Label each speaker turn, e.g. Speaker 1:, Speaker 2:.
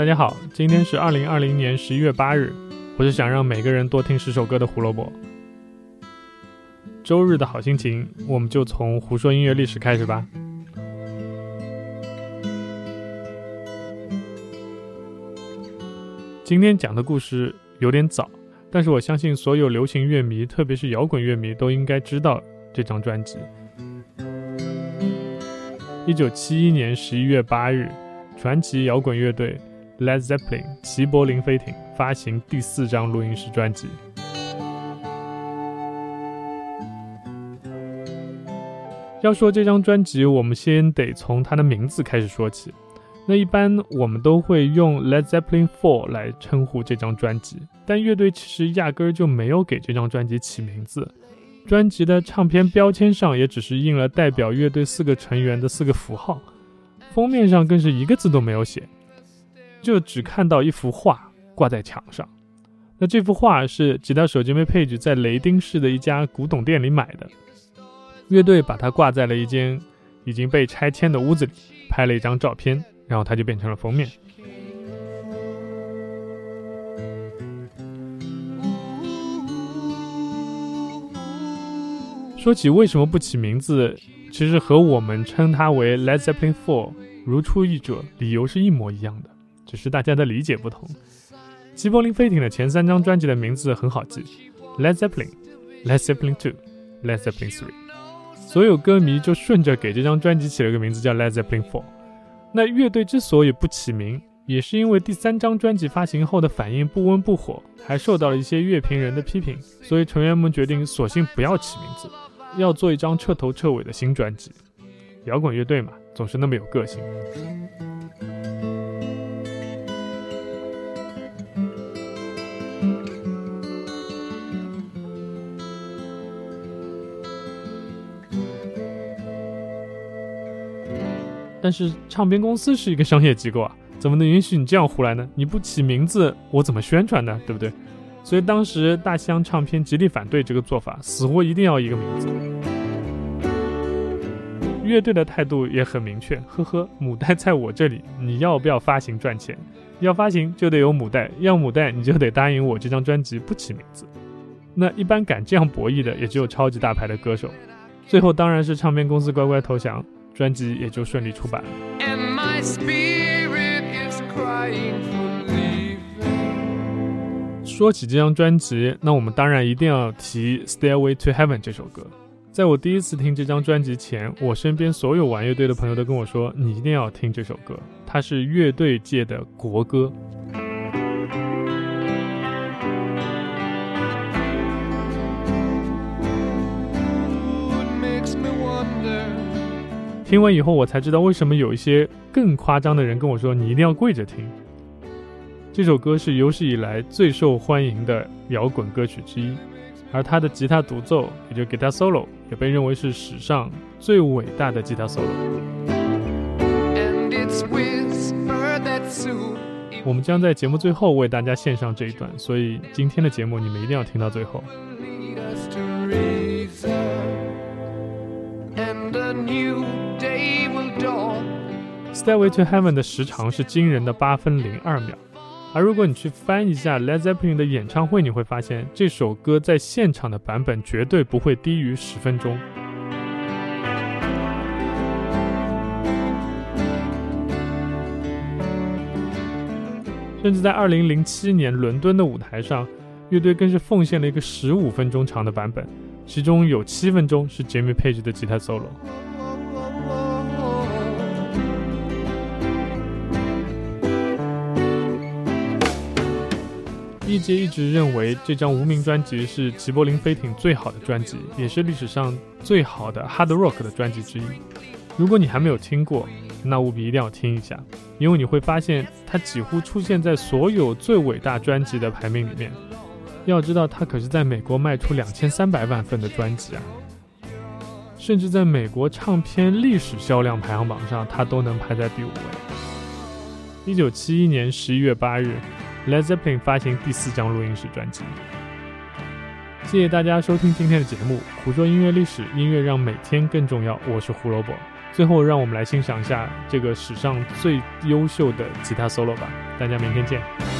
Speaker 1: 大家好，今天是二零二零年十一月八日，我是想让每个人多听十首歌的胡萝卜。周日的好心情，我们就从胡说音乐历史开始吧。今天讲的故事有点早，但是我相信所有流行乐迷，特别是摇滚乐迷，都应该知道这张专辑。一九七一年十一月八日，传奇摇滚乐队 Led Zeppelin 齐柏林飞艇发行第四张录音室专辑。要说这张专辑，我们先得从它的名字开始说起。那一般我们都会用 Led Zeppelin Four 来称呼这张专辑，但乐队其实压根儿就没有给这张专辑起名字。专辑的唱片标签上也只是印了代表乐队四个成员的四个符号，封面上更是一个字都没有写，就只看到一幅画挂在墙上。那这幅画是吉他手 Jimmy Page 在雷丁市的一家古董店里买的。乐队把它挂在了一间已经被拆迁的屋子里，拍了一张照片，然后它就变成了封面。说起为什么不起名字，其实和我们称它为 Led Zeppelin Four 如出一辙，理由是一模一样的，只是大家的理解不同。吉柏林飞艇的前三张专辑的名字很好记：Led Zeppelin、Led Zeppelin Two、Led Zeppelin Three。所有歌迷就顺着给这张专辑起了个名字叫 Led Zeppelin Four。那乐队之所以不起名，也是因为第三张专辑发行后的反应不温不火，还受到了一些乐评人的批评，所以成员们决定索性不要起名字，要做一张彻头彻尾的新专辑。摇滚乐队嘛，总是那么有个性。但是唱片公司是一个商业机构啊，怎么能允许你这样胡来呢？你不起名字，我怎么宣传呢？对不对？所以当时大西洋唱片极力反对这个做法，死活一定要一个名字。乐队的态度也很明确，呵呵，母带在我这里，你要不要发行赚钱？要发行就得有母带，要母带你就得答应我这张专辑不起名字。那一般敢这样博弈的，也只有超级大牌的歌手。最后当然是唱片公司乖乖投降。专辑也就顺利出版了。说起这张专辑，那我们当然一定要提《Stairway to Heaven》这首歌。在我第一次听这张专辑前，我身边所有玩乐队的朋友都跟我说：“你一定要听这首歌，它是乐队界的国歌。”听完以后，我才知道为什么有一些更夸张的人跟我说：“你一定要跪着听。”这首歌是有史以来最受欢迎的摇滚歌曲之一，而他的吉他独奏，也就 guitar solo，也被认为是史上最伟大的吉他 solo。我们将在节目最后为大家献上这一段，所以今天的节目你们一定要听到最后。Stairway to Heaven 的时长是惊人的八分零二秒，而如果你去翻一下 Led Zeppelin 的演唱会，你会发现这首歌在现场的版本绝对不会低于十分钟。甚至在二零零七年伦敦的舞台上，乐队更是奉献了一个十五分钟长的版本，其中有七分钟是 Jimmy Page 的吉他 solo。一阶一直认为这张无名专辑是齐柏林飞艇最好的专辑，也是历史上最好的 hard rock 的专辑之一。如果你还没有听过，那务必一定要听一下，因为你会发现它几乎出现在所有最伟大专辑的排名里面。要知道，它可是在美国卖出两千三百万份的专辑啊，甚至在美国唱片历史销量排行榜上，它都能排在第五位。一九七一年十一月八日。Led Zeppelin 发行第四张录音室专辑。谢谢大家收听今天的节目，胡说音乐历史，音乐让每天更重要。我是胡萝卜。
Speaker 2: 最后，让我们来欣赏一下这个史上最优秀的吉他 solo 吧。大家明天见。